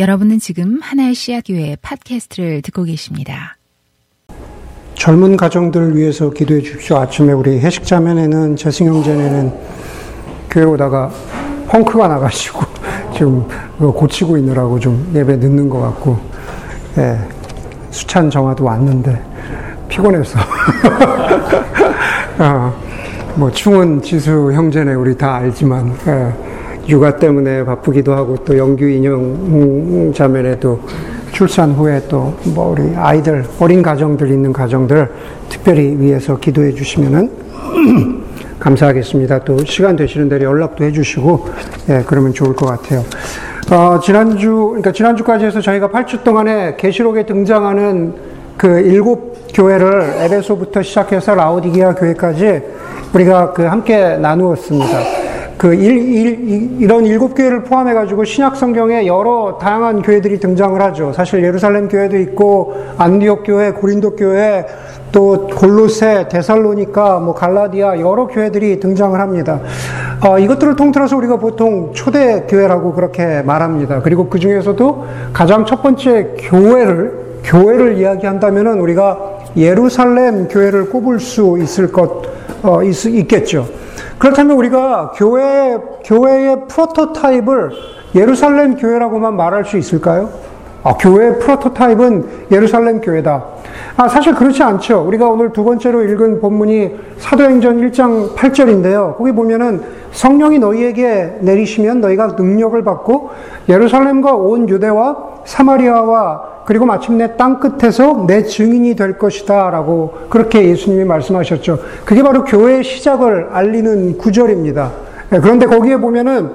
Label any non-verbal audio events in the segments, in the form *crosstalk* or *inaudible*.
여러분은 지금 하나의 씨앗교회 팟캐스트를 듣고 계십니다. 젊은 가정들을 위해서 기도해 주십시오. 아침에 우리 회식 자면에는 재승 형제네는 교회 오다가 펑크가 나가지고 *laughs* 지금 고치고 있느라고 좀 예배 늦는 것 같고, 예, 수찬 정화도 왔는데 피곤해서. 아, *laughs* 뭐 충은 지수 형제네 우리 다 알지만. 예. 육아 때문에 바쁘기도 하고 또 영규 인형 자매에도 출산 후에 또 뭐 우리 아이들 어린 가정들 있는 가정들 특별히 위해서 기도해 주시면은 *clears throat* 감사하겠습니다. 또 시간 되시는 대로 연락도 해주시고 예 그러면 좋을 것 같아요. 어, 지난주 그러니까 지난주까지 해서 저희가 8주 동안에 계시록에 등장하는 그 일곱 교회를 에베소부터 시작해서 라오디기아 교회까지 우리가 그 함께 나누었습니다. 그 일, 일, 이런 일곱 교회를 포함해 가지고 신약 성경에 여러 다양한 교회들이 등장을 하죠. 사실 예루살렘 교회도 있고 안디옥 교회, 고린도 교회, 또 골로새, 데살로니카, 뭐 갈라디아 여러 교회들이 등장을 합니다. 어, 이것들을 통틀어서 우리가 보통 초대 교회라고 그렇게 말합니다. 그리고 그 중에서도 가장 첫 번째 교회를 교회를 이야기한다면은 우리가 예루살렘 교회를 꼽을 수 있을 것 어, 있, 있겠죠. 그렇다면 우리가 교회, 교회의 프로토타입을 예루살렘 교회라고만 말할 수 있을까요? 아, 교회의 프로토타입은 예루살렘 교회다. 아, 사실 그렇지 않죠. 우리가 오늘 두 번째로 읽은 본문이 사도행전 1장 8절인데요. 거기 보면은 성령이 너희에게 내리시면 너희가 능력을 받고 예루살렘과 온 유대와 사마리아와 그리고 마침내 땅 끝에서 내 증인이 될 것이다. 라고 그렇게 예수님이 말씀하셨죠. 그게 바로 교회의 시작을 알리는 구절입니다. 네, 그런데 거기에 보면은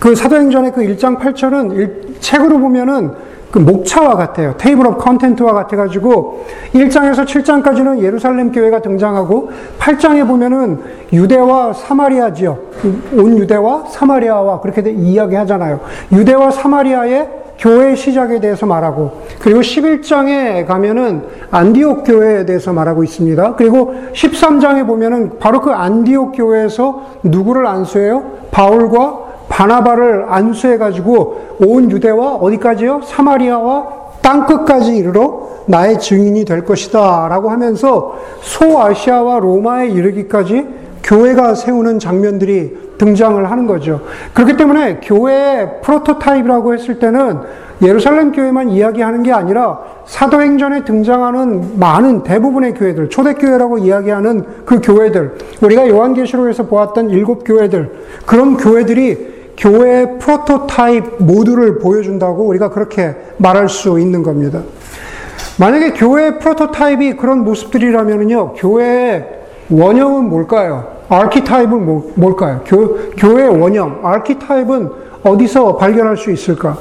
그 사도행전의 그 1장 8절은 책으로 보면은 그 목차와 같아요. table of content와 같아가지고 1장에서 7장까지는 예루살렘 교회가 등장하고 8장에 보면은 유대와 사마리아 지역, 온 유대와 사마리아와 그렇게 이야기하잖아요. 유대와 사마리아의 교회 시작에 대해서 말하고 그리고 11장에 가면은 안디옥 교회에 대해서 말하고 있습니다. 그리고 13장에 보면은 바로 그 안디옥 교회에서 누구를 안수해요? 바울과 바나바를 안수해 가지고 온 유대와 어디까지요? 사마리아와 땅 끝까지 이르러 나의 증인이 될 것이다 라고 하면서 소아시아와 로마에 이르기까지 교회가 세우는 장면들이 등장을 하는 거죠. 그렇기 때문에 교회의 프로토타입이라고 했을 때는 예루살렘 교회만 이야기하는 게 아니라 사도행전에 등장하는 많은 대부분의 교회들, 초대교회라고 이야기하는 그 교회들, 우리가 요한계시록에서 보았던 일곱 교회들, 그런 교회들이 교회의 프로토타입 모두를 보여준다고 우리가 그렇게 말할 수 있는 겁니다. 만약에 교회의 프로토타입이 그런 모습들이라면요, 교회의 원형은 뭘까요? 아키타입은 뭐, 뭘까요? 교, 교회 원형, 아키타입은 어디서 발견할 수 있을까?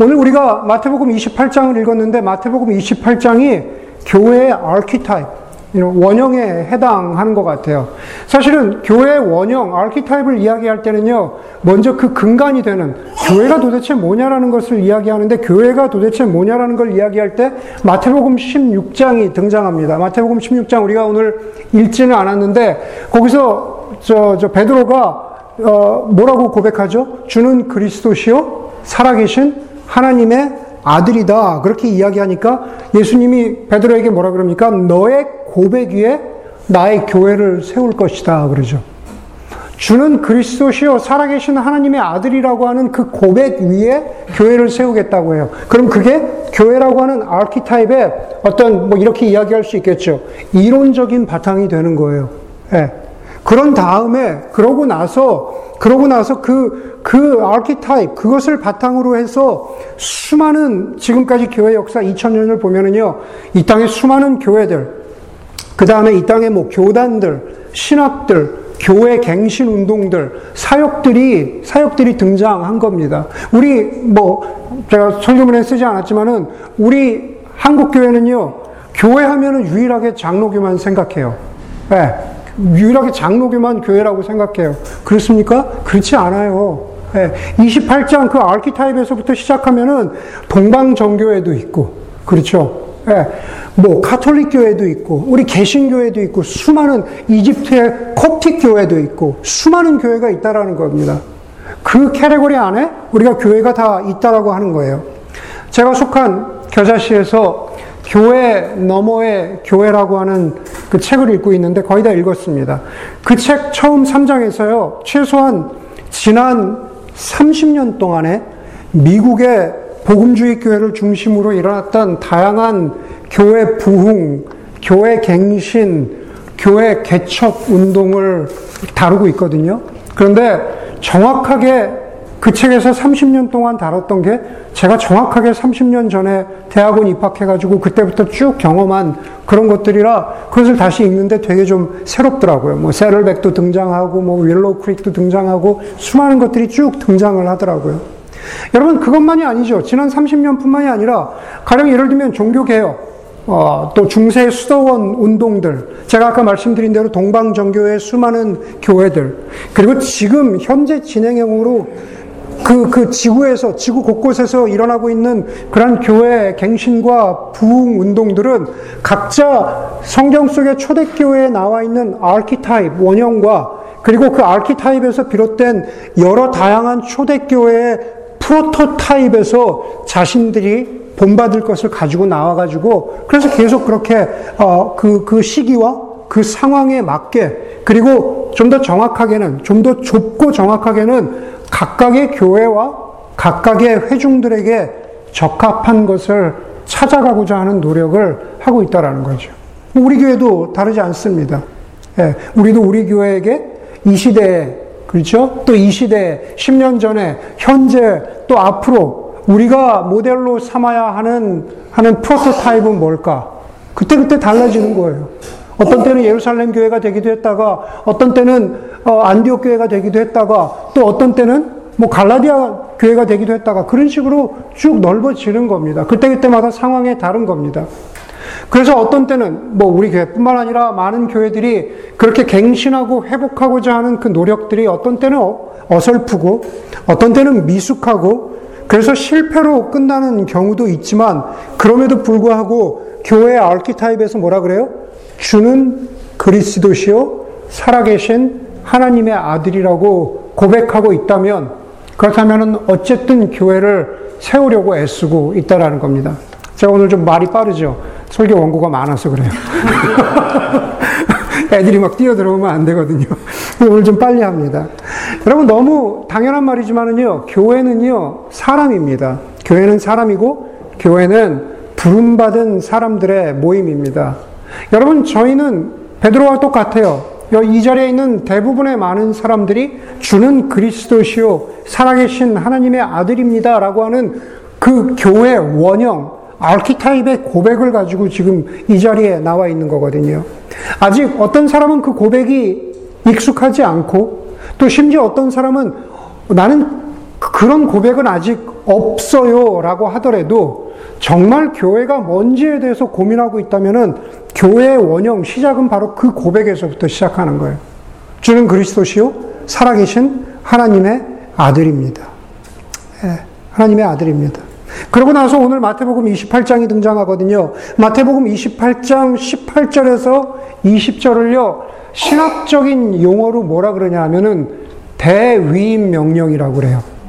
오늘 우리가 마태복음 28장을 읽었는데 마태복음 28장이 교회의 아키타입, 원형에 해당하는 것 같아요. 사실은 교회 원형, 아키타입을 이야기할 때는요, 먼저 그 근간이 되는 교회가 도대체 뭐냐라는 것을 이야기하는데 교회가 도대체 뭐냐라는 걸 이야기할 때 마태복음 16장이 등장합니다. 마태복음 16장 우리가 오늘 읽지는 않았는데 거기서 저, 저 베드로가 어, 뭐라고 고백하죠? 주는 그리스도시요 살아계신 하나님의 아들이다. 그렇게 이야기하니까 예수님이 베드로에게 뭐라 그럽니까? 너의 고백 위에 나의 교회를 세울 것이다. 그러죠. 주는 그리스도시요 살아계신 하나님의 아들이라고 하는 그 고백 위에 교회를 세우겠다고 해요. 그럼 그게 교회라고 하는 아키타입의 어떤 뭐 이렇게 이야기할 수 있겠죠. 이론적인 바탕이 되는 거예요. 네. 그런 다음에 그러고 나서 그러고 나서 그, 그 아키타입, 그것을 바탕으로 해서 수많은, 지금까지 교회 역사 2000년을 보면은요, 이 땅의 수많은 교회들, 그 다음에 이 땅의 뭐 교단들, 신학들, 교회 갱신 운동들, 사역들이, 사역들이 등장한 겁니다. 우리, 뭐, 제가 설교문에 쓰지 않았지만은, 우리 한국교회는요, 교회 하면은 유일하게 장로교만 생각해요. 네. 유일하게 장로교만 교회라고 생각해요. 그렇습니까? 그렇지 않아요. 네. 28장 그 아키타입에서부터 시작하면은 동방 정교회도 있고, 그렇죠. 네. 뭐 카톨릭 교회도 있고 우리 개신교회도 있고 수많은 이집트의 콥틱 교회도 있고 수많은 교회가 있다라는 겁니다. 그 캐레고리 안에 우리가 교회가 다 있다라고 하는 거예요. 제가 속한 겨자시에서 교회 너머의 교회라고 하는 그 책을 읽고 있는데 거의 다 읽었습니다. 그 책 처음 3장에서요, 최소한 지난 30년 동안에 미국의 복음주의 교회를 중심으로 일어났던 다양한 교회 부흥, 교회 갱신, 교회 개척 운동을 다루고 있거든요. 그런데 정확하게 그 책에서 30년 동안 다뤘던 게 제가 정확하게 30년 전에 대학원 입학해가지고 그때부터 쭉 경험한 그런 것들이라 그것을 다시 읽는데 되게 좀 새롭더라고요. 뭐 새들백도 등장하고 뭐 윌로우 크릭도 등장하고 수많은 것들이 쭉 등장을 하더라고요. 여러분 그것만이 아니죠. 지난 30년뿐만이 아니라 가령 예를 들면 종교개혁 어, 또 중세 수도원 운동들, 제가 아까 말씀드린 대로 동방정교의 수많은 교회들, 그리고 지금 현재 진행형으로 그, 그 지구에서, 지구 곳곳에서 일어나고 있는 그런 교회 갱신과 부흥 운동들은 각자 성경 속의 초대교회에 나와 있는 아키타입, 원형과 그리고 그 아키타입에서 비롯된 여러 다양한 초대교회의 프로토타입에서 자신들이 본받을 것을 가지고 나와가지고 그래서 계속 그렇게 어, 그, 그 시기와 그 상황에 맞게 그리고 좀 더 정확하게는 좀 더 좁고 정확하게는 각각의 교회와 각각의 회중들에게 적합한 것을 찾아가고자 하는 노력을 하고 있다라는 거죠. 우리 교회도 다르지 않습니다. 예, 우리도 우리 교회에게 이 시대에 그렇죠? 또 이 시대에 10년 전에 현재 또 앞으로 우리가 모델로 삼아야 하는 하는 프로토타입은 뭘까? 그때 그때 달라지는 거예요. 어떤 때는 예루살렘 교회가 되기도 했다가 어떤 때는 어, 안디옥 교회가 되기도 했다가 또 어떤 때는 뭐 갈라디아 교회가 되기도 했다가 그런 식으로 쭉 넓어지는 겁니다. 그때그때마다 상황에 다른 겁니다. 그래서 어떤 때는 뭐 우리 교회뿐만 아니라 많은 교회들이 그렇게 갱신하고 회복하고자 하는 그 노력들이 어떤 때는 어, 어설프고 어떤 때는 미숙하고 그래서 실패로 끝나는 경우도 있지만 그럼에도 불구하고 교회 아키타입에서 뭐라 그래요? 주는 그리스도시요 살아계신 하나님의 아들이라고 고백하고 있다면 그렇다면 어쨌든 교회를 세우려고 애쓰고 있다라는 겁니다. 제가 오늘 좀 말이 빠르죠. 설교 원고가 많아서 그래요. *laughs* 애들이 막 뛰어들어오면 안 되거든요. 오늘 좀 빨리 합니다. 여러분 너무 당연한 말이지만은요, 교회는요, 사람입니다. 교회는 사람이고, 교회는 부름받은 사람들의 모임입니다. 여러분, 저희는 베드로와 똑같아요. 이 자리에 있는 대부분의 많은 사람들이 주는 그리스도시요, 살아계신 하나님의 아들입니다. 라고 하는 그 교회 원형, 아키타입의 고백을 가지고 지금 이 자리에 나와 있는 거거든요. 아직 어떤 사람은 그 고백이 익숙하지 않고 또 심지어 어떤 사람은 나는 그런 고백은 아직 없어요 라고 하더라도 정말 교회가 뭔지에 대해서 고민하고 있다면은 교회의 원형, 시작은 바로 그 고백에서부터 시작하는 거예요. 주는 그리스도시요, 살아계신 하나님의 아들입니다. 네, 하나님의 아들입니다. 그러고 나서 오늘 마태복음 28장이 등장하거든요. 마태복음 28장 18절에서 20절을요, 신학적인 용어로 뭐라 그러냐 하면은 대위임 명령이라고 그래요.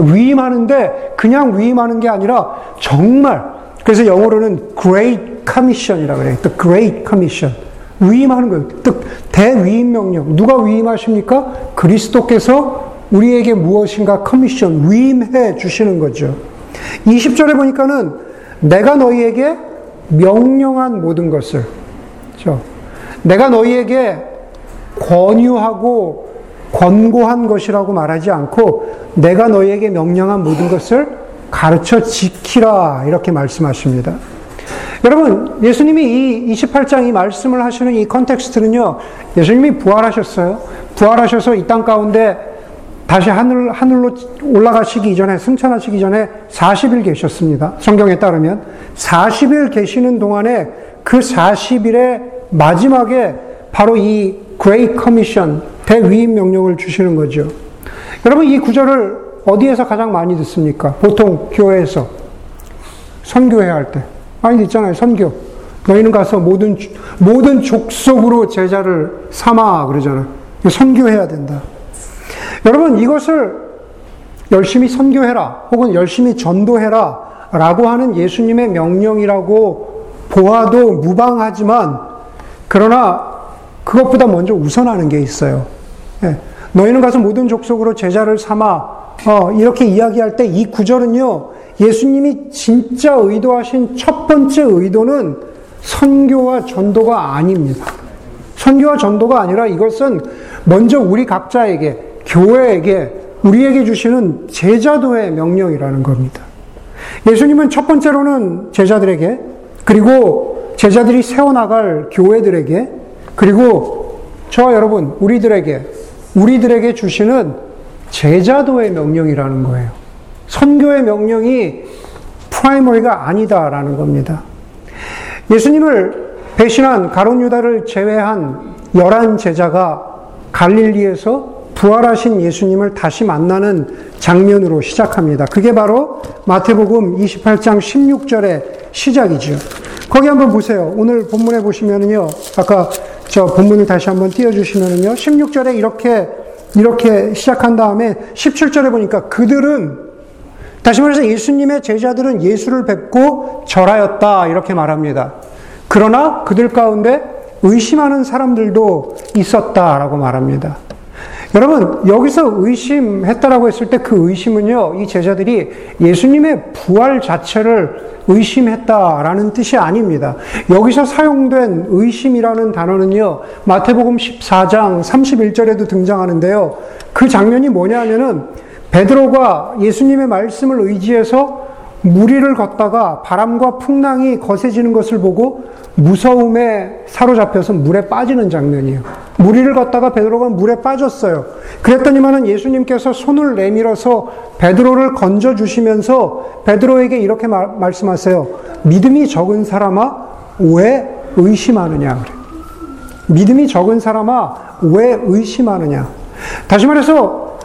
위임하는데 그냥 위임하는 게 아니라 정말 그래서 영어로는 Great Commission이라고 그래요. The Great Commission. 위임하는 거예요. 대위임 명령. 누가 위임하십니까? 그리스도께서 우리에게 무엇인가 커미션, 위임해 주시는 거죠. 20절에 보니까는 내가 너희에게 명령한 모든 것을, 그렇죠? 내가 너희에게 권유하고 권고한 것이라고 말하지 않고 내가 너희에게 명령한 모든 것을 가르쳐 지키라 이렇게 말씀하십니다. 여러분, 예수님이 이 28장 이 말씀을 하시는 이 컨텍스트는요, 예수님이 부활하셨어요. 부활하셔서 이 땅 가운데 다시 하늘, 하늘로 올라가시기 이전에, 승천하시기 전에 40일 계셨습니다. 성경에 따르면. 40일 계시는 동안에 그 40일의 마지막에 바로 이 Great Commission, 대위임 명령을 주시는 거죠. 여러분, 이 구절을 어디에서 가장 많이 듣습니까? 보통 교회에서. 선교회 할 때. 많이 듣잖아요, 선교. 너희는 가서 모든, 모든 족속으로 제자를 삼아, 그러잖아. 선교해야 된다. 여러분, 이것을 열심히 선교해라 혹은 열심히 전도해라 라고 하는 예수님의 명령이라고 보아도 무방하지만 그러나 그것보다 먼저 우선하는 게 있어요. 예. 너희는 가서 모든 족속으로 제자를 삼아 어, 이렇게 이야기할 때 이 구절은요 예수님이 진짜 의도하신 첫 번째 의도는 선교와 전도가 아닙니다. 선교와 전도가 아니라 이것은 먼저 우리 각자에게 교회에게 우리에게 주시는 제자도의 명령이라는 겁니다. 예수님은 첫 번째로는 제자들에게 그리고 제자들이 세워나갈 교회들에게 그리고 저와 여러분 우리들에게 우리들에게 주시는 제자도의 명령이라는 거예요. 선교의 명령이 프라이머리가 아니다라는 겁니다. 예수님을 배신한 가론 유다를 제외한 열한 제자가 갈릴리에서 부활하신 예수님을 다시 만나는 장면으로 시작합니다. 그게 바로 마태복음 28장 16절의 시작이죠. 거기 한번 보세요. 오늘 본문에 보시면은요. 아까 저 본문을 다시 한번 띄워주시면은요. 16절에 이렇게, 이렇게 시작한 다음에 17절에 보니까 그들은 다시 말해서 예수님의 제자들은 예수를 뵙고 절하였다. 이렇게 말합니다. 그러나 그들 가운데 의심하는 사람들도 있었다라고 말합니다. 여러분, 여기서 의심했다라고 했을 때 그 의심은요, 이 제자들이 예수님의 부활 자체를 의심했다라는 뜻이 아닙니다. 여기서 사용된 의심이라는 단어는요, 마태복음 14장 31절에도 등장하는데요. 그 장면이 뭐냐 하면은 베드로가 예수님의 말씀을 의지해서 무리를 걷다가 바람과 풍랑이 거세지는 것을 보고 무서움에 사로잡혀서 물에 빠지는 장면이에요. 무리를 걷다가 베드로가 물에 빠졌어요. 그랬더니만은 예수님께서 손을 내밀어서 베드로를 건져 주시면서 베드로에게 이렇게 말, 말씀하세요. 믿음이 적은 사람아 왜 의심하느냐 그래. 믿음이 적은 사람아 왜 의심하느냐. 다시 말해서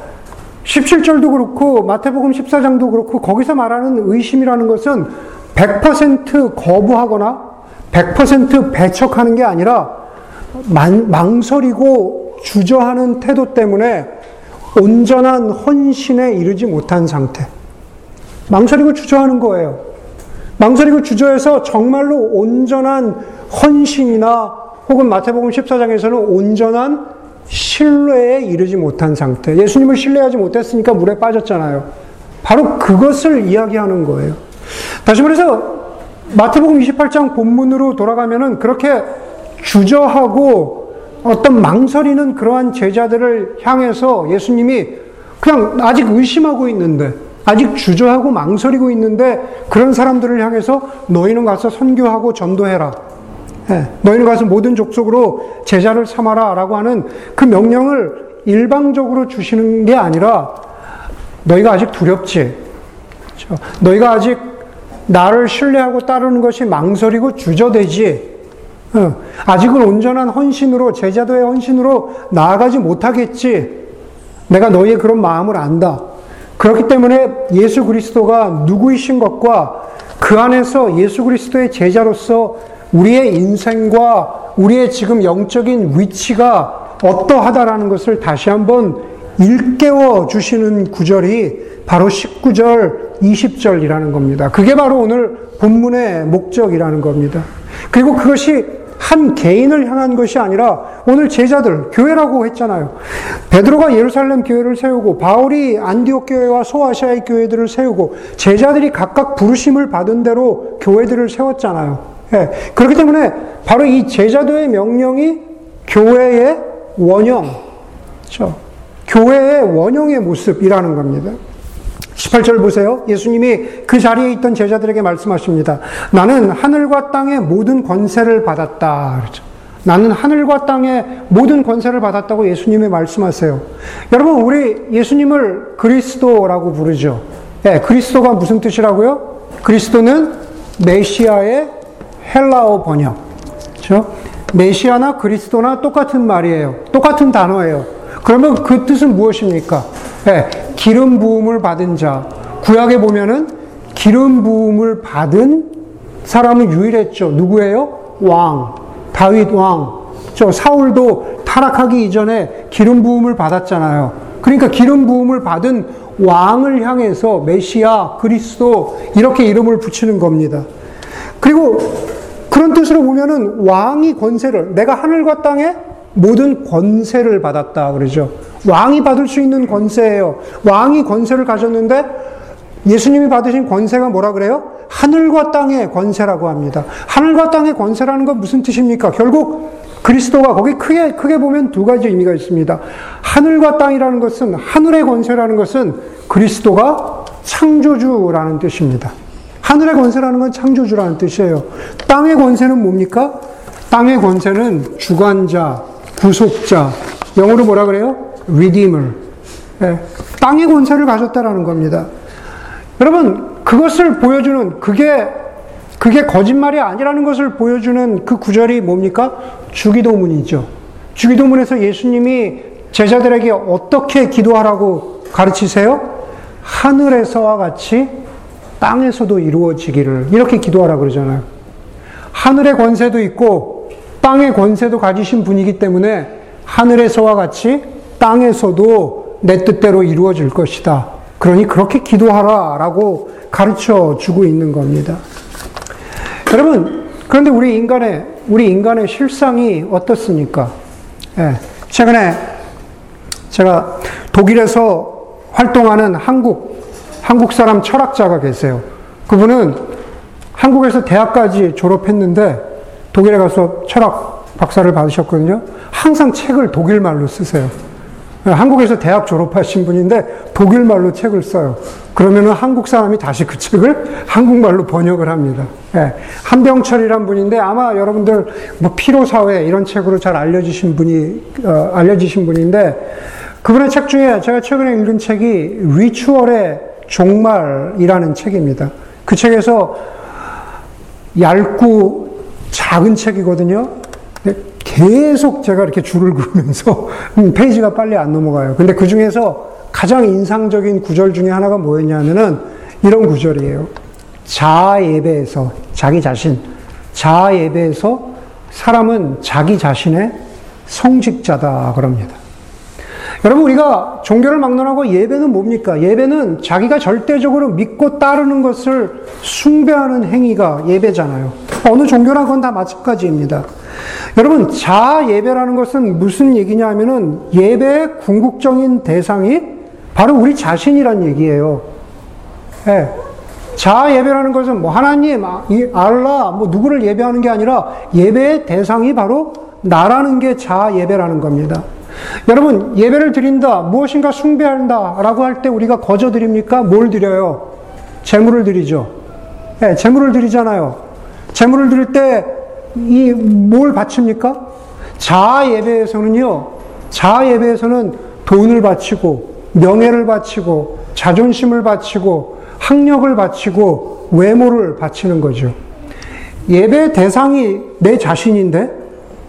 17절도 그렇고 마태복음 14장도 그렇고 거기서 말하는 의심이라는 것은 100% 거부하거나 100% 배척하는 게 아니라 망설이고 주저하는 태도 때문에 온전한 헌신에 이르지 못한 상태. 망설이고 주저하는 거예요. 망설이고 주저해서 정말로 온전한 헌신이나 혹은 마태복음 14장에서는 온전한 신뢰에 이르지 못한 상태. 예수님을 신뢰하지 못했으니까 물에 빠졌잖아요. 바로 그것을 이야기하는 거예요. 다시 말해서 마태복음 28장 본문으로 돌아가면은 그렇게 주저하고 어떤 망설이는 그러한 제자들을 향해서 예수님이 그냥 아직 의심하고 있는데, 아직 주저하고 망설이고 있는데 그런 사람들을 향해서 너희는 가서 선교하고 전도해라. 예, 너희는 가서 모든 족속으로 제자를 삼아라 라고 하는 그 명령을 일방적으로 주시는 게 아니라 너희가 아직 두렵지. 그렇죠? 너희가 아직 나를 신뢰하고 따르는 것이 망설이고 주저되지. 어, 아직은 온전한 헌신으로, 제자도의 헌신으로 나아가지 못하겠지. 내가 너희의 그런 마음을 안다. 그렇기 때문에 예수 그리스도가 누구이신 것과 그 안에서 예수 그리스도의 제자로서 우리의 인생과 우리의 지금 영적인 위치가 어떠하다라는 것을 다시 한번 일깨워 주시는 구절이 바로 19절, 20절이라는 겁니다. 그게 바로 오늘 본문의 목적이라는 겁니다. 그리고 그것이 한 개인을 향한 것이 아니라 오늘 제자들, 교회라고 했잖아요. 베드로가 예루살렘 교회를 세우고 바울이 안디옥 교회와 소아시아의 교회들을 세우고 제자들이 각각 부르심을 받은 대로 교회들을 세웠잖아요. 예. 그렇기 때문에 바로 이 제자도의 명령이 교회의 원형, 그렇죠? 교회의 원형의 모습이라는 겁니다. 18절 보세요. 예수님이 그 자리에 있던 제자들에게 말씀하십니다. 나는 하늘과 땅의 모든 권세를 받았다. 그렇죠. 나는 하늘과 땅의 모든 권세를 받았다고 예수님이 말씀하세요. 여러분, 우리 예수님을 그리스도라고 부르죠. 네, 그리스도가 무슨 뜻이라고요? 그리스도는 메시아의 헬라어 번역. 그렇죠? 메시아나 그리스도나 똑같은 말이에요. 똑같은 단어예요. 그러면 그 뜻은 무엇입니까? 네, 기름 부음을 받은 자. 구약에 보면은 기름 부음을 받은 사람은 유일했죠. 누구예요? 왕. 다윗 왕. 저 사울도 타락하기 이전에 기름 부음을 받았잖아요. 그러니까 기름 부음을 받은 왕을 향해서 메시아, 그리스도 이렇게 이름을 붙이는 겁니다. 그리고 그런 뜻으로 보면은 왕이 권세를 내가 하늘과 땅에 모든 권세를 받았다 그러죠. 왕이 받을 수 있는 권세예요. 왕이 권세를 가졌는데 예수님이 받으신 권세가 뭐라 그래요? 하늘과 땅의 권세라고 합니다. 하늘과 땅의 권세라는 건 무슨 뜻입니까? 결국 그리스도가 거기 크게 크게 보면 두 가지 의미가 있습니다. 하늘과 땅이라는 것은 하늘의 권세라는 것은 그리스도가 창조주라는 뜻입니다. 하늘의 권세라는 건 창조주라는 뜻이에요. 땅의 권세는 뭡니까? 땅의 권세는 주관자, 구속자, 영어로 뭐라 그래요? Redeemer. 네. 땅의 권세를 가졌다라는 겁니다. 여러분, 그것을 보여주는, 그게, 그게 거짓말이 아니라는 것을 보여주는 그 구절이 뭡니까? 주기도문이죠. 주기도문에서 예수님이 제자들에게 어떻게 기도하라고 가르치세요? 하늘에서와 같이 땅에서도 이루어지기를 이렇게 기도하라 그러잖아요. 하늘의 권세도 있고 땅의 권세도 가지신 분이기 때문에 하늘에서와 같이 땅에서도 내 뜻대로 이루어질 것이다. 그러니 그렇게 기도하라 라고 가르쳐 주고 있는 겁니다. 여러분, 그런데 우리 인간의 우리 인간의 실상이 어떻습니까? 예, 최근에 제가 독일에서 활동하는 한국 한국 사람 철학자가 계세요. 그분은 한국에서 대학까지 졸업했는데 독일에 가서 철학 박사를 받으셨거든요. 항상 책을 독일 말로 쓰세요. 한국에서 대학 졸업하신 분인데 독일말로 책을 써요. 그러면은 한국 사람이 다시 그 책을 한국말로 번역을 합니다. 예. 한병철이란 분인데 아마 여러분들 뭐 피로사회 이런 책으로 잘 알려지신 분이, 어, 알려지신 분인데 그분의 책 중에 제가 최근에 읽은 책이 리추얼의 종말이라는 책입니다. 그 책에서 얇고 작은 책이거든요. 계속 제가 이렇게 줄을 그으면서 *laughs* 음, 페이지가 빨리 안 넘어가요. 근데 그 중에서 가장 인상적인 구절 중에 하나가 뭐였냐면은 이런 구절이에요. 자아 예배에서 자기 자신, 자아 예배에서 사람은 자기 자신의 성직자다 그럽니다. 여러분 우리가 종교를 막론하고 예배는 뭡니까? 예배는 자기가 절대적으로 믿고 따르는 것을 숭배하는 행위가 예배잖아요. 어느 종교나 그건 다 마찬가지입니다. 여러분 자아 예배라는 것은 무슨 얘기냐 하면은 예배의 궁극적인 대상이 바로 우리 자신이란 얘기예요. 네. 자아 예배라는 것은 뭐 하나님, 아, 알라, 뭐 누구를 예배하는 게 아니라 예배의 대상이 바로 나라는 게 자아 예배라는 겁니다. 여러분, 예배를 드린다, 무엇인가 숭배한다, 라고 할 때 우리가 거저 드립니까? 뭘 드려요? 재물을 드리죠. 네, 재물을 드리잖아요. 재물을 드릴 때, 이, 뭘 바칩니까? 자아 예배에서는요, 자아 예배에서는 돈을 바치고, 명예를 바치고, 자존심을 바치고, 학력을 바치고, 외모를 바치는 거죠. 예배 대상이 내 자신인데,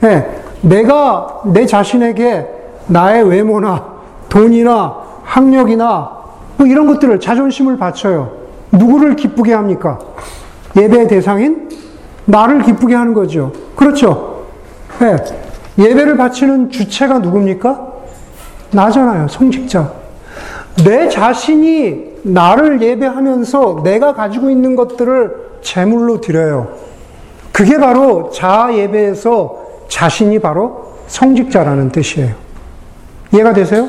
네, 내가 내 자신에게 나의 외모나 돈이나 학력이나 뭐 이런 것들을 자존심을 바쳐요. 누구를 기쁘게 합니까? 예배 대상인 나를 기쁘게 하는 거죠. 그렇죠? 네. 예배를 바치는 주체가 누굽니까? 나잖아요. 성직자. 내 자신이 나를 예배하면서 내가 가지고 있는 것들을 제물로 드려요. 그게 바로 자아 예배에서 자신이 바로 성직자라는 뜻이에요. 이해가 되세요?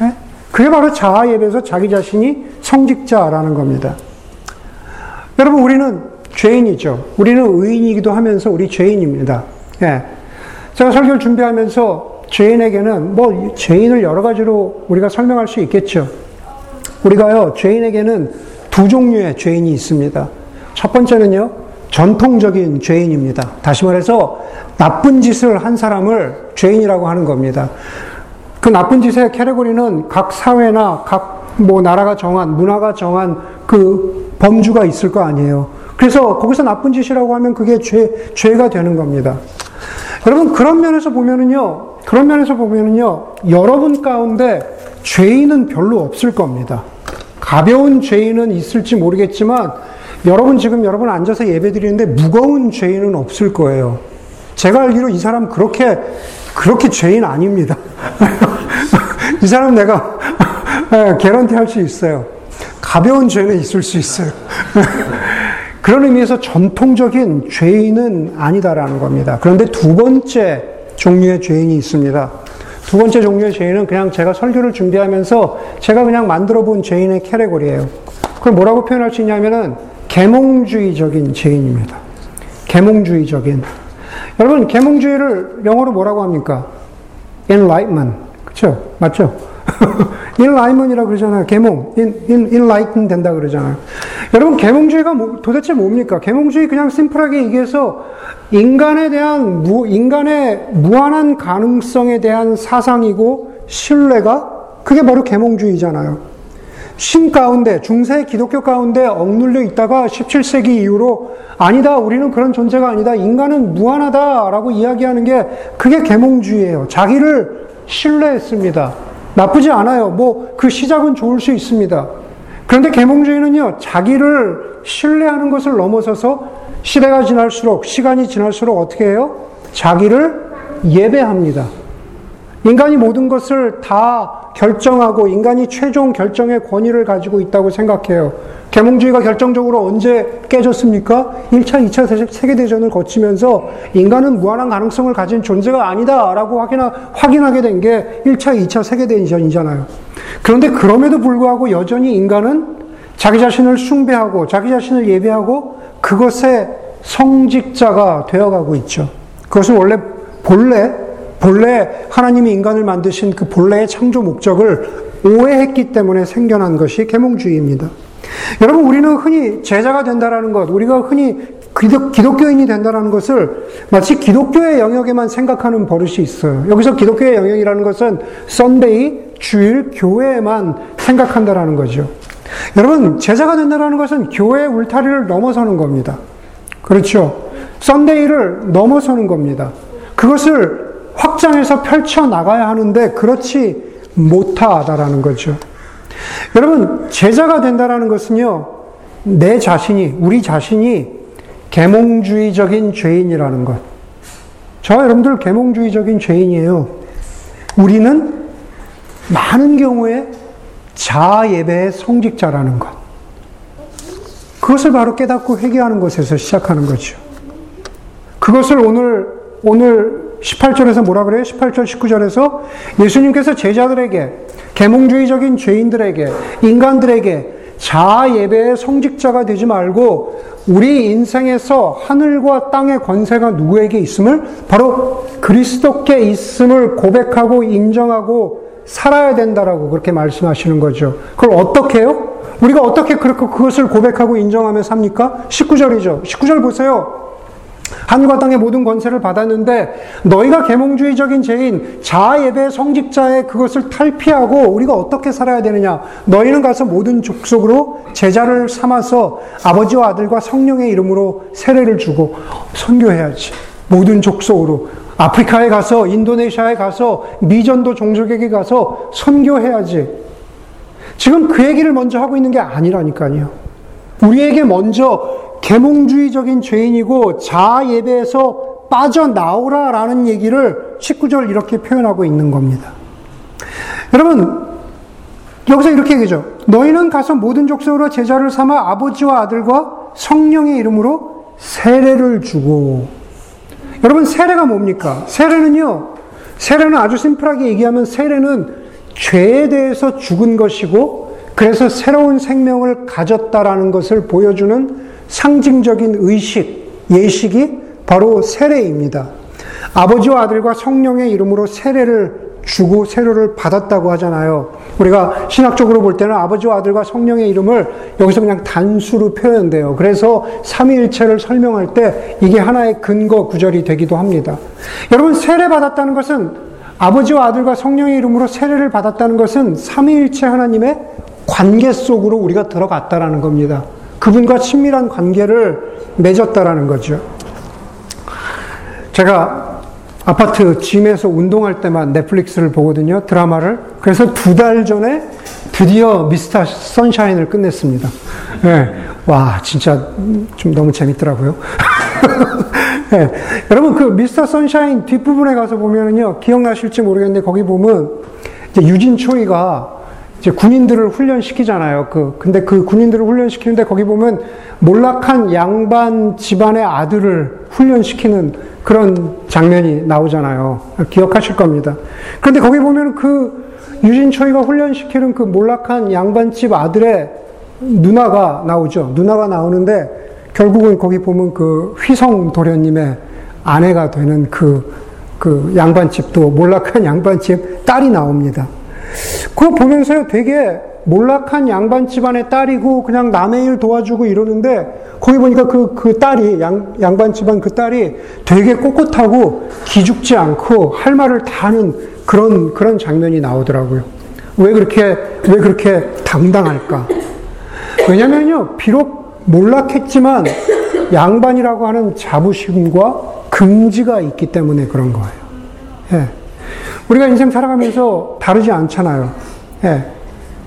네? 그게 바로 자아 예배에서 자기 자신이 성직자라는 겁니다. 여러분, 우리는 죄인이죠. 우리는 의인이기도 하면서 우리 죄인입니다. 예. 제가 설교를 준비하면서 죄인에게는 뭐 죄인을 여러 가지로 우리가 설명할 수 있겠죠. 우리가요, 죄인에게는 두 종류의 죄인이 있습니다. 첫 번째는요, 전통적인 죄인입니다. 다시 말해서 나쁜 짓을 한 사람을 죄인이라고 하는 겁니다. 그 나쁜 짓의 캐러고리는 각 사회나 각 뭐 나라가 정한 문화가 정한 그 범주가 있을 거 아니에요. 그래서 거기서 나쁜 짓이라고 하면 그게 죄 죄가 되는 겁니다. 여러분 그런 면에서 보면은요. 그런 면에서 보면은요. 여러분 가운데 죄인은 별로 없을 겁니다. 가벼운 죄인은 있을지 모르겠지만 여러분 지금 여러분 앉아서 예배 드리는데 무거운 죄인은 없을 거예요. 제가 알기로 이 사람 그렇게 그렇게 죄인 아닙니다. *laughs* 이 사람 내가 예, 개런티 할 수 있어요. 가벼운 죄는 있을 수 있어요. *laughs* 그런 의미에서 전통적인 죄인은 아니다라는 겁니다. 그런데 두 번째 종류의 죄인이 있습니다. 두 번째 종류의 죄인은 그냥 제가 설교를 준비하면서 제가 그냥 만들어 본 죄인의 캐레고리예요. 그걸 뭐라고 표현할 수 있냐면은 계몽주의적인 죄인입니다. 계몽주의적인. 여러분, 계몽주의를 영어로 뭐라고 합니까? Enlightenment. 그쵸? 맞죠? *laughs* enlightenment이라고 그러잖아요. 계몽. enlighten 된다 그러잖아요. 여러분, 계몽주의가 뭐, 도대체 뭡니까? 계몽주의 그냥 심플하게 얘기해서 인간에 대한, 무, 인간의 무한한 가능성에 대한 사상이고 신뢰가 그게 바로 계몽주의잖아요. 신 가운데, 중세 기독교 가운데 억눌려 있다가 17세기 이후로 아니다, 우리는 그런 존재가 아니다, 인간은 무한하다라고 이야기하는 게 그게 계몽주의예요. 자기를 신뢰했습니다. 나쁘지 않아요. 뭐 그 시작은 좋을 수 있습니다. 그런데 계몽주의는요, 자기를 신뢰하는 것을 넘어서서 시대가 지날수록, 시간이 지날수록 어떻게 해요? 자기를 예배합니다. 인간이 모든 것을 다 결정하고 인간이 최종 결정의 권위를 가지고 있다고 생각해요. 계몽주의가 결정적으로 언제 깨졌습니까? 1차, 2차 세계대전을 거치면서 인간은 무한한 가능성을 가진 존재가 아니다라고 확인하, 확인하게 된 게 1차, 2차 세계대전이잖아요. 그런데 그럼에도 불구하고 여전히 인간은 자기 자신을 숭배하고 자기 자신을 예배하고 그것의 성직자가 되어가고 있죠. 그것은 원래 본래 본래 하나님이 인간을 만드신 그 본래의 창조 목적을 오해했기 때문에 생겨난 것이 계몽주의입니다. 여러분 우리는 흔히 제자가 된다라는 것, 우리가 흔히 기독, 교인이 된다라는 것을 마치 기독교의 영역에만 생각하는 버릇이 있어요. 여기서 기독교의 영역이라는 것은 Sunday 주일 교회에만 생각한다라는 거죠. 여러분 제자가 된다라는 것은 교회 울타리를 넘어서는 겁니다. 그렇죠. Sunday를 넘어서는 겁니다. 그것을 확장해서 펼쳐 나가야 하는데 그렇지 못하다라는 거죠. 여러분, 제자가 된다라는 것은요, 내 자신이, 우리 자신이 계몽주의적인 죄인이라는 것. 저 여러분들 계몽주의적인 죄인이에요. 우리는 많은 경우에 자아 예배의 성직자라는 것. 그것을 바로 깨닫고 회개하는 것에서 시작하는 거죠. 그것을 오늘, 오늘 18절에서 뭐라 그래요? 18절, 19절에서 예수님께서 제자들에게, 계몽주의적인 죄인들에게, 인간들에게 자아 예배의 성직자가 되지 말고 우리 인생에서 하늘과 땅의 권세가 누구에게 있음을 바로 그리스도께 있음을 고백하고 인정하고 살아야 된다라고 그렇게 말씀하시는 거죠. 그걸 어떻게 해요? 우리가 어떻게 그렇게 그것을 고백하고 인정하며 삽니까? 19절이죠. 19절 보세요. 땅의 모든 권세를 받았는데 너희가 계몽주의적인 죄인 자아 예배 성직자의 그것을 탈피하고 우리가 어떻게 살아야 되느냐? 너희는 가서 모든 족속으로 제자를 삼아서 아버지와 아들과 성령의 이름으로 세례를 주고 선교해야지. 모든 족속으로 아프리카에 가서 인도네시아에 가서 미전도 종족에게 가서 선교해야지. 지금 그 얘기를 먼저 하고 있는 게 아니라니까요. 우리에게 먼저 계몽주의적인 죄인이고 자아 예배에서 빠져나오라라는 얘기를 19절 이렇게 표현하고 있는 겁니다. 여러분, 여기서 이렇게 얘기죠. 너희는 가서 모든 족속으로 제자를 삼아 아버지와 아들과 성령의 이름으로 세례를 주고. 여러분, 세례가 뭡니까? 세례는요, 세례는 아주 심플하게 얘기하면 세례는 죄에 대해서 죽은 것이고, 그래서 새로운 생명을 가졌다라는 것을 보여주는 상징적인 의식, 예식이 바로 세례입니다. 아버지와 아들과 성령의 이름으로 세례를 주고 세례를 받았다고 하잖아요. 우리가 신학적으로 볼 때는 아버지와 아들과 성령의 이름을 여기서 그냥 단수로 표현돼요. 그래서 삼위일체를 설명할 때 이게 하나의 근거 구절이 되기도 합니다. 여러분 세례 받았다는 것은 아버지와 아들과 성령의 이름으로 세례를 받았다는 것은 삼위일체 하나님의 관계 속으로 우리가 들어갔다라는 겁니다. 그분과 친밀한 관계를 맺었다라는 거죠. 제가 아파트 짐에서 운동할 때만 넷플릭스를 보거든요. 드라마를. 그래서 두 달 전에 드디어 미스터 선샤인을 끝냈습니다. 네. 와, 진짜 좀 너무 재밌더라고요. 네. *laughs* 여러분, 그 미스터 선샤인 뒷부분에 가서 보면은요, 기억나실지 모르겠는데, 거기 보면, 유진 초이가 이제 군인들을 훈련시키잖아요. 그, 근데 그 군인들을 훈련시키는데 거기 보면 몰락한 양반 집안의 아들을 훈련시키는 그런 장면이 나오잖아요. 기억하실 겁니다. 그런데 거기 보면 그 유진초이가 훈련시키는 그 몰락한 양반 집 아들의 누나가 나오죠. 누나가 나오는데 결국은 거기 보면 그 휘성 도련님의 아내가 되는 그, 그 양반집도 몰락한 양반집 딸이 나옵니다. 그거 보면서요, 되게 몰락한 양반 집안의 딸이고 그냥 남의 일 도와주고 이러는데 거기 보니까 그, 그 딸이 양, 양반 집안 그 딸이 되게 꼿꼿하고 기죽지 않고 할 말을 다 하는 그런 그런 장면이 나오더라고요. 왜 그렇게 왜 그렇게 당당할까? 왜냐면요 비록 몰락했지만 양반이라고 하는 자부심과 긍지가 있기 때문에 그런 거예요. 예. 우리가 인생 살아가면서 다르지 않잖아요. 예.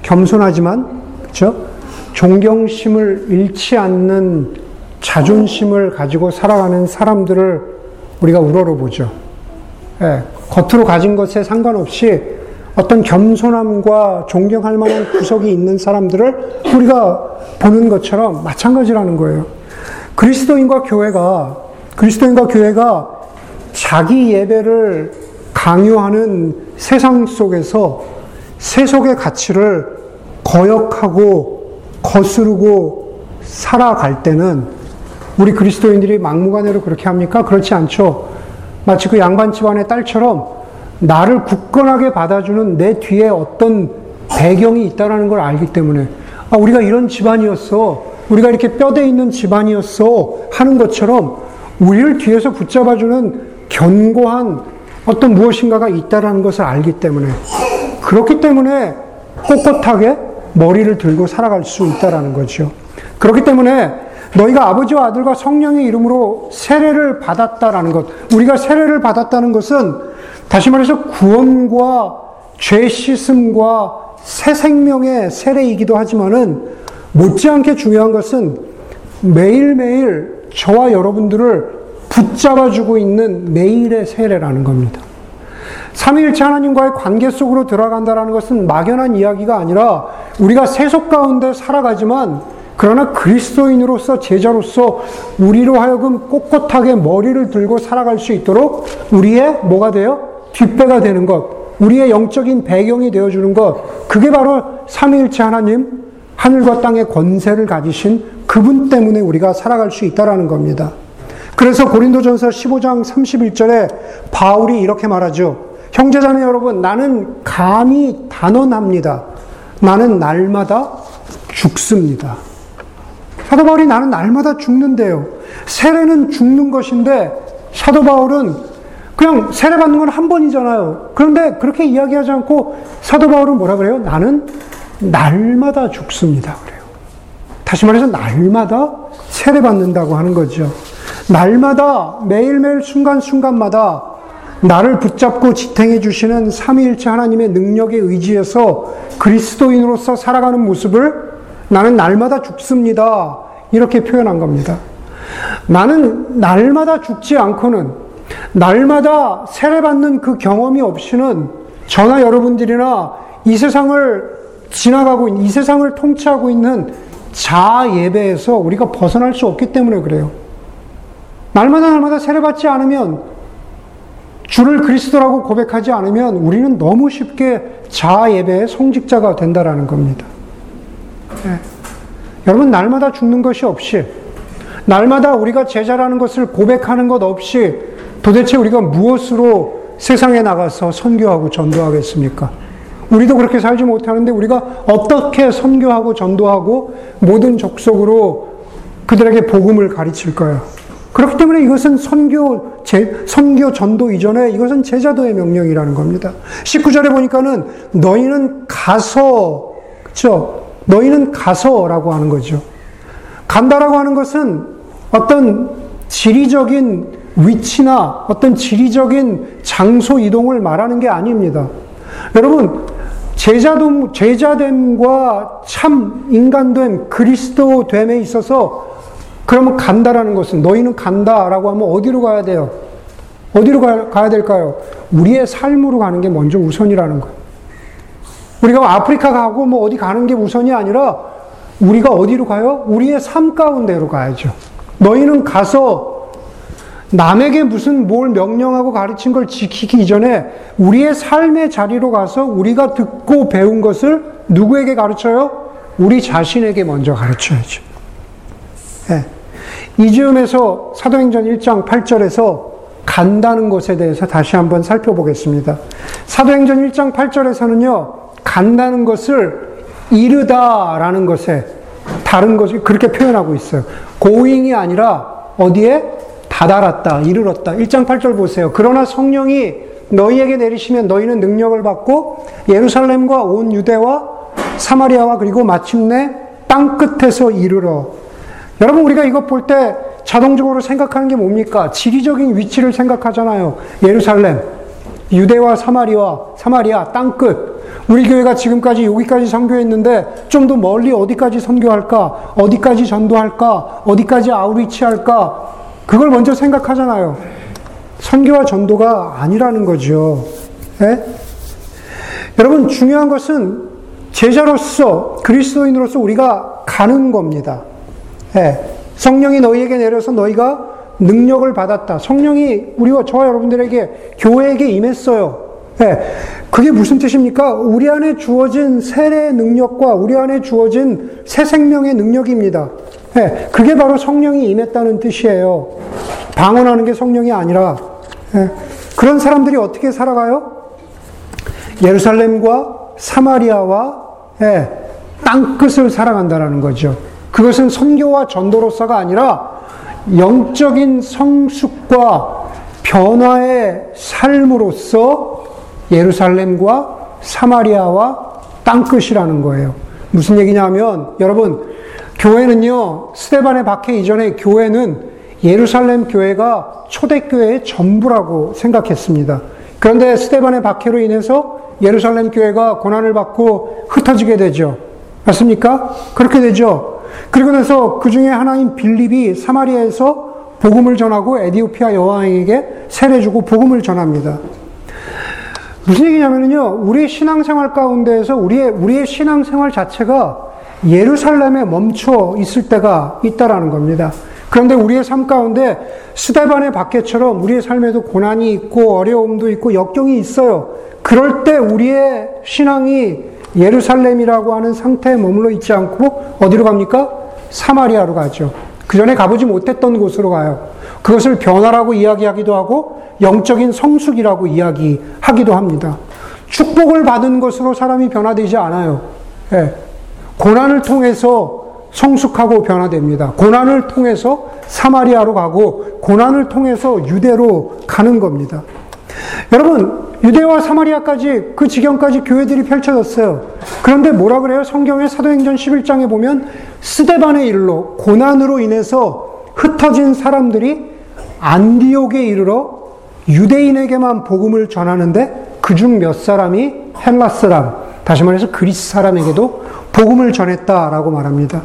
겸손하지만, 그죠? 존경심을 잃지 않는 자존심을 가지고 살아가는 사람들을 우리가 우러러보죠. 예. 겉으로 가진 것에 상관없이 어떤 겸손함과 존경할 만한 구석이 있는 사람들을 우리가 보는 것처럼 마찬가지라는 거예요. 그리스도인과 교회가, 그리스도인과 교회가 자기 예배를 강요하는 세상 속에서 세속의 가치를 거역하고 거스르고 살아갈 때는 우리 그리스도인들이 막무가내로 그렇게 합니까? 그렇지 않죠. 마치 그 양반 집안의 딸처럼 나를 굳건하게 받아주는 내 뒤에 어떤 배경이 있다라는 걸 알기 때문에 아, 우리가 이런 집안이었어. 우리가 이렇게 뼈대 있는 집안이었어. 하는 것처럼 우리를 뒤에서 붙잡아주는 견고한 어떤 무엇인가가 있다라는 것을 알기 때문에 그렇기 때문에 꼿꼿하게 머리를 들고 살아갈 수 있다라는 거죠. 그렇기 때문에 너희가 아버지와 아들과 성령의 이름으로 세례를 받았다라는 것, 우리가 세례를 받았다는 것은 다시 말해서 구원과 죄 씻음과 새 생명의 세례이기도 하지만은 못지않게 중요한 것은 매일매일 저와 여러분들을 붙잡아주고 있는 매일의 세례라는 겁니다. 삼위일체 하나님과의 관계 속으로 들어간다는 것은 막연한 이야기가 아니라 우리가 세속 가운데 살아가지만 그러나 그리스도인으로서 제자로서 우리로 하여금 꼿꼿하게 머리를 들고 살아갈 수 있도록 우리의 뭐가 돼요? 뒷배가 되는 것, 우리의 영적인 배경이 되어주는 것, 그게 바로 삼위일체 하나님, 하늘과 땅의 권세를 가지신 그분 때문에 우리가 살아갈 수 있다라는 겁니다. 그래서 고린도전서 15장 31절에 바울이 이렇게 말하죠. 형제자매 여러분, 나는 감히 단언합니다. 나는 날마다 죽습니다. 사도 바울이 나는 날마다 죽는데요. 세례는 죽는 것인데 사도 바울은 그냥 세례 받는 건 한 번이잖아요. 그런데 그렇게 이야기하지 않고 사도 바울은 뭐라 그래요? 나는 날마다 죽습니다. 그래요. 다시 말해서 날마다 세례 받는다고 하는 거죠. 날마다 매일매일 순간순간마다 나를 붙잡고 지탱해 주시는 삼위일체 하나님의 능력에 의지해서 그리스도인으로서 살아가는 모습을 나는 날마다 죽습니다. 이렇게 표현한 겁니다. 나는 날마다 죽지 않고는 날마다 세례받는 그 경험이 없이는 저나 여러분들이나 이 세상을 지나가고 이 세상을 통치하고 있는 자아 예배에서 우리가 벗어날 수 없기 때문에 그래요. 날마다 날마다 세례받지 않으면 주를 그리스도라고 고백하지 않으면 우리는 너무 쉽게 자아 예배의 성직자가 된다라는 겁니다. 네. 여러분 날마다 죽는 것이 없이 날마다 우리가 제자라는 것을 고백하는 것 없이 도대체 우리가 무엇으로 세상에 나가서 선교하고 전도하겠습니까? 우리도 그렇게 살지 못하는데 우리가 어떻게 선교하고 전도하고 모든 족속으로 그들에게 복음을 가르칠까요? 그렇기 때문에 이것은 선교, 제, 선교 전도 이전에 이것은 제자도의 명령이라는 겁니다. 19절에 보니까는 너희는 가서, 그쵸? 너희는 가서라고 하는 거죠. 간다라고 하는 것은 어떤 지리적인 위치나 어떤 지리적인 장소 이동을 말하는 게 아닙니다. 여러분, 제자됨, 제자됨과 참 인간됨, 그리스도됨에 있어서 그러면 간다라는 것은 너희는 간다라고 하면 어디로 가야 돼요? 어디로 가, 야 될까요? 우리의 삶으로 가는 게 먼저 우선이라는 거예요. 우리가 아프리카 가고 뭐 어디 가는 게 우선이 아니라 우리가 어디로 가요? 우리의 삶 가운데로 가야죠. 너희는 가서 남에게 무슨 뭘 명령하고 가르친 걸 지키기 이전에 우리의 삶의 자리로 가서 우리가 듣고 배운 것을 누구에게 가르쳐요? 우리 자신에게 먼저 가르쳐야죠. 네. 이즈음에서 사도행전 1장 8절에서 간다는 것에 대해서 다시 한번 살펴보겠습니다. 사도행전 1장 8절에서는요, 간다는 것을 이르다라는 것에 다른 것이 그렇게 표현하고 있어요. 고잉이 아니라 어디에 다다랐다, 이르렀다. 1장 8절 보세요. 그러나 성령이 너희에게 내리시면 너희는 능력을 받고 예루살렘과 온 유대와 사마리아와 그리고 마침내 땅 끝에서 이르러. 여러분 우리가 이것 볼때 자동적으로 생각하는 게 뭡니까? 지리적인 위치를 생각하잖아요. 예루살렘, 유대와 사마리아, 사마리아 땅 끝. 우리 교회가 지금까지 여기까지 선교했는데 좀 더 멀리 어디까지 선교할까? 어디까지 전도할까? 어디까지 아우리치할까? 그걸 먼저 생각하잖아요. 선교와 전도가 아니라는 거죠. 예? 여러분 중요한 것은 제자로서 그리스도인으로서 우리가 가는 겁니다. 예. 성령이 너희에게 내려서 너희가 능력을 받았다. 성령이 우리와 저와 여러분들에게 교회에게 임했어요. 예. 그게 무슨 뜻입니까? 우리 안에 주어진 세례의 능력과 우리 안에 주어진 새 생명의 능력입니다. 예. 그게 바로 성령이 임했다는 뜻이에요. 방언하는 게 성령이 아니라 예. 그런 사람들이 어떻게 살아가요? 예루살렘과 사마리아와 예, 땅끝을 사랑한다라는 거죠. 그것은 선교와 전도로서가 아니라 영적인 성숙과 변화의 삶으로서 예루살렘과 사마리아와 땅끝이라는 거예요. 무슨 얘기냐면 여러분 교회는요 스테반의 박해 이전에 교회는 예루살렘 교회가 초대교회의 전부라고 생각했습니다. 그런데 스테반의 박해로 인해서 예루살렘 교회가 고난을 받고 흩어지게 되죠. 맞습니까? 그렇게 되죠. 그리고 나서 그 중에 하나인 빌립이 사마리아에서 복음을 전하고 에디오피아 여왕에게 세례 주고 복음을 전합니다. 무슨 얘기냐면요. 우리의 신앙생활 가운데에서 우리의, 우리의 신앙생활 자체가 예루살렘에 멈춰 있을 때가 있다라는 겁니다. 그런데 우리의 삶 가운데 스데반의 박해처럼 우리의 삶에도 고난이 있고 어려움도 있고 역경이 있어요. 그럴 때 우리의 신앙이 예루살렘이라고 하는 상태에 머물러 있지 않고 어디로 갑니까? 사마리아로 가죠. 그 전에 가보지 못했던 곳으로 가요. 그것을 변화라고 이야기하기도 하고 영적인 성숙이라고 이야기하기도 합니다. 축복을 받은 것으로 사람이 변화되지 않아요. 예. 고난을 통해서 성숙하고 변화됩니다. 고난을 통해서 사마리아로 가고 고난을 통해서 유대로 가는 겁니다. 여러분, 유대와 사마리아까지 그 지경까지 교회들이 펼쳐졌어요. 그런데 뭐라 그래요? 성경의 사도행전 11장에 보면 스데반의 일로 고난으로 인해서 흩어진 사람들이 안디옥에 이르러 유대인에게만 복음을 전하는데 그 중 몇 사람이 헬라 사람, 다시 말해서 그리스 사람에게도 복음을 전했다라고 말합니다.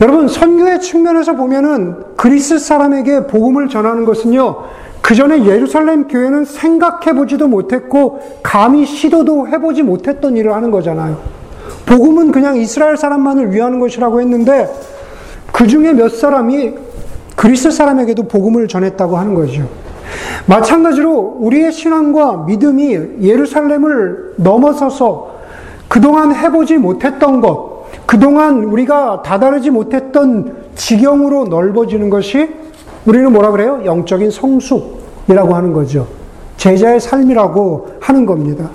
여러분, 선교의 측면에서 보면은 그리스 사람에게 복음을 전하는 것은요, 그 전에 예루살렘 교회는 생각해 보지도 못했고, 감히 시도도 해보지 못했던 일을 하는 거잖아요. 복음은 그냥 이스라엘 사람만을 위하는 것이라고 했는데, 그 중에 몇 사람이 그리스 사람에게도 복음을 전했다고 하는 거죠. 마찬가지로 우리의 신앙과 믿음이 예루살렘을 넘어서서 그동안 해보지 못했던 것, 그동안 우리가 다다르지 못했던 지경으로 넓어지는 것이 우리는 뭐라 그래요? 영적인 성숙이라고 하는 거죠. 제자의 삶이라고 하는 겁니다.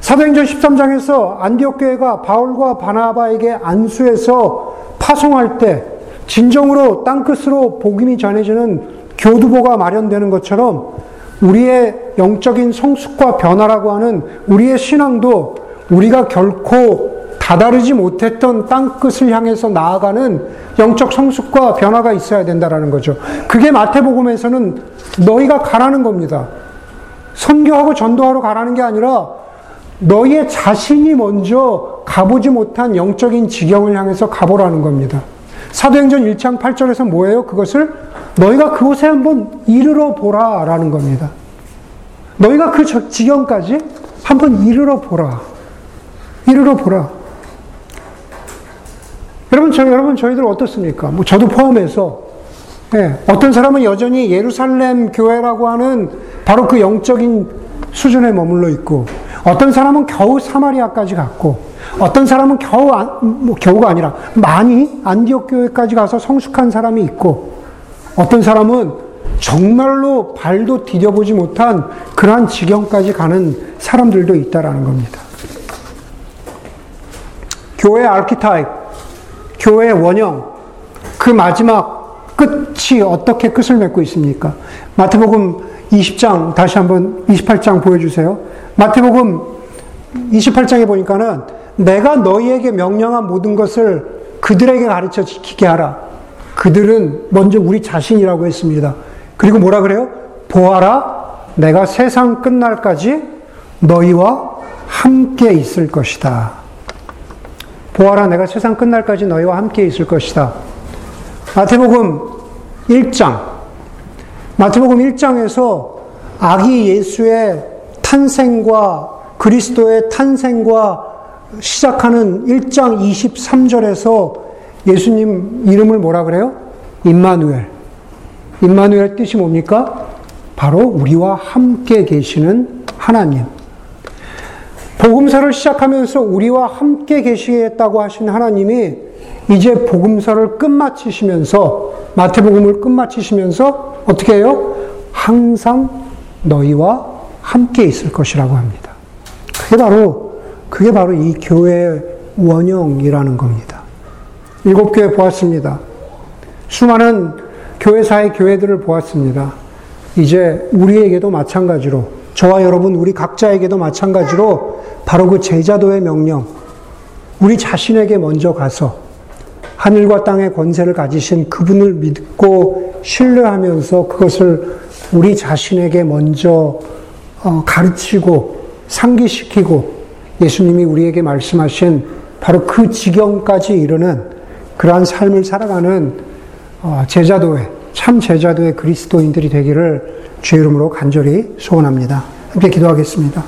사도행전 13장에서 안디옥 교회가 바울과 바나바에게 안수해서 파송할 때 진정으로 땅 끝으로 복음이 전해지는 교두보가 마련되는 것처럼 우리의 영적인 성숙과 변화라고 하는 우리의 신앙도 우리가 결코 다다르지 못했던 땅 끝을 향해서 나아가는 영적 성숙과 변화가 있어야 된다라는 거죠. 그게 마태복음에서는 너희가 가라는 겁니다. 선교하고 전도하러 가라는 게 아니라 너희의 자신이 먼저 가보지 못한 영적인 지경을 향해서 가보라는 겁니다. 사도행전 1장 8절에서 뭐예요? 그것을 너희가 그곳에 한번 이르러 보라라는 겁니다. 너희가 그 지경까지 한번 이르러 보라. 이르러 보라. 여러분, 저, 여러분, 저희들 어떻습니까? 뭐, 저도 포함해서, 예, 어떤 사람은 여전히 예루살렘 교회라고 하는 바로 그 영적인 수준에 머물러 있고, 어떤 사람은 겨우 사마리아까지 갔고, 어떤 사람은 겨우, 뭐, 겨우가 아니라 많이 안디옥 교회까지 가서 성숙한 사람이 있고, 어떤 사람은 정말로 발도 디뎌보지 못한 그러한 지경까지 가는 사람들도 있다라는 겁니다. 교회 아키타입, 교회 원형, 그 마지막 끝이 어떻게 끝을 맺고 있습니까? 마태복음 20장, 다시 한번 28장 보여주세요. 마태복음 28장에 보니까는 내가 너희에게 명령한 모든 것을 그들에게 가르쳐 지키게 하라. 그들은 먼저 우리 자신이라고 했습니다. 그리고 뭐라 그래요? 보아라, 내가 세상 끝날까지 너희와 함께 있을 것이다. 보아라, 내가 세상 끝날까지 너희와 함께 있을 것이다. 마태복음 1장. 마태복음 1장에서 아기 예수의 탄생과 그리스도의 탄생과 시작하는 1장 23절에서 예수님 이름을 뭐라 그래요? 임마누엘. 임마누엘 뜻이 뭡니까? 바로 우리와 함께 계시는 하나님. 복음서를 시작하면서 우리와 함께 계시겠다고 하신 하나님이 이제 복음서를 끝마치시면서 마태복음을 끝마치시면서 어떻게 해요? 항상 너희와 함께 있을 것이라고 합니다. 그게 바로 그게 바로 이 교회의 원형이라는 겁니다. 일곱 교회 보았습니다. 수많은 교회사의 교회들을 보았습니다. 이제 우리에게도 마찬가지로 저와 여러분 우리 각자에게도 마찬가지로 바로 그 제자도의 명령 우리 자신에게 먼저 가서 하늘과 땅의 권세를 가지신 그분을 믿고 신뢰하면서 그것을 우리 자신에게 먼저 어, 가르치고 상기시키고 예수님이 우리에게 말씀하신 바로 그 지경까지 이르는 그러한 삶을 살아가는 어, 제자도의 참 제자도의 그리스도인들이 되기를 주의 이름으로 간절히 소원합니다. 함께 기도하겠습니다.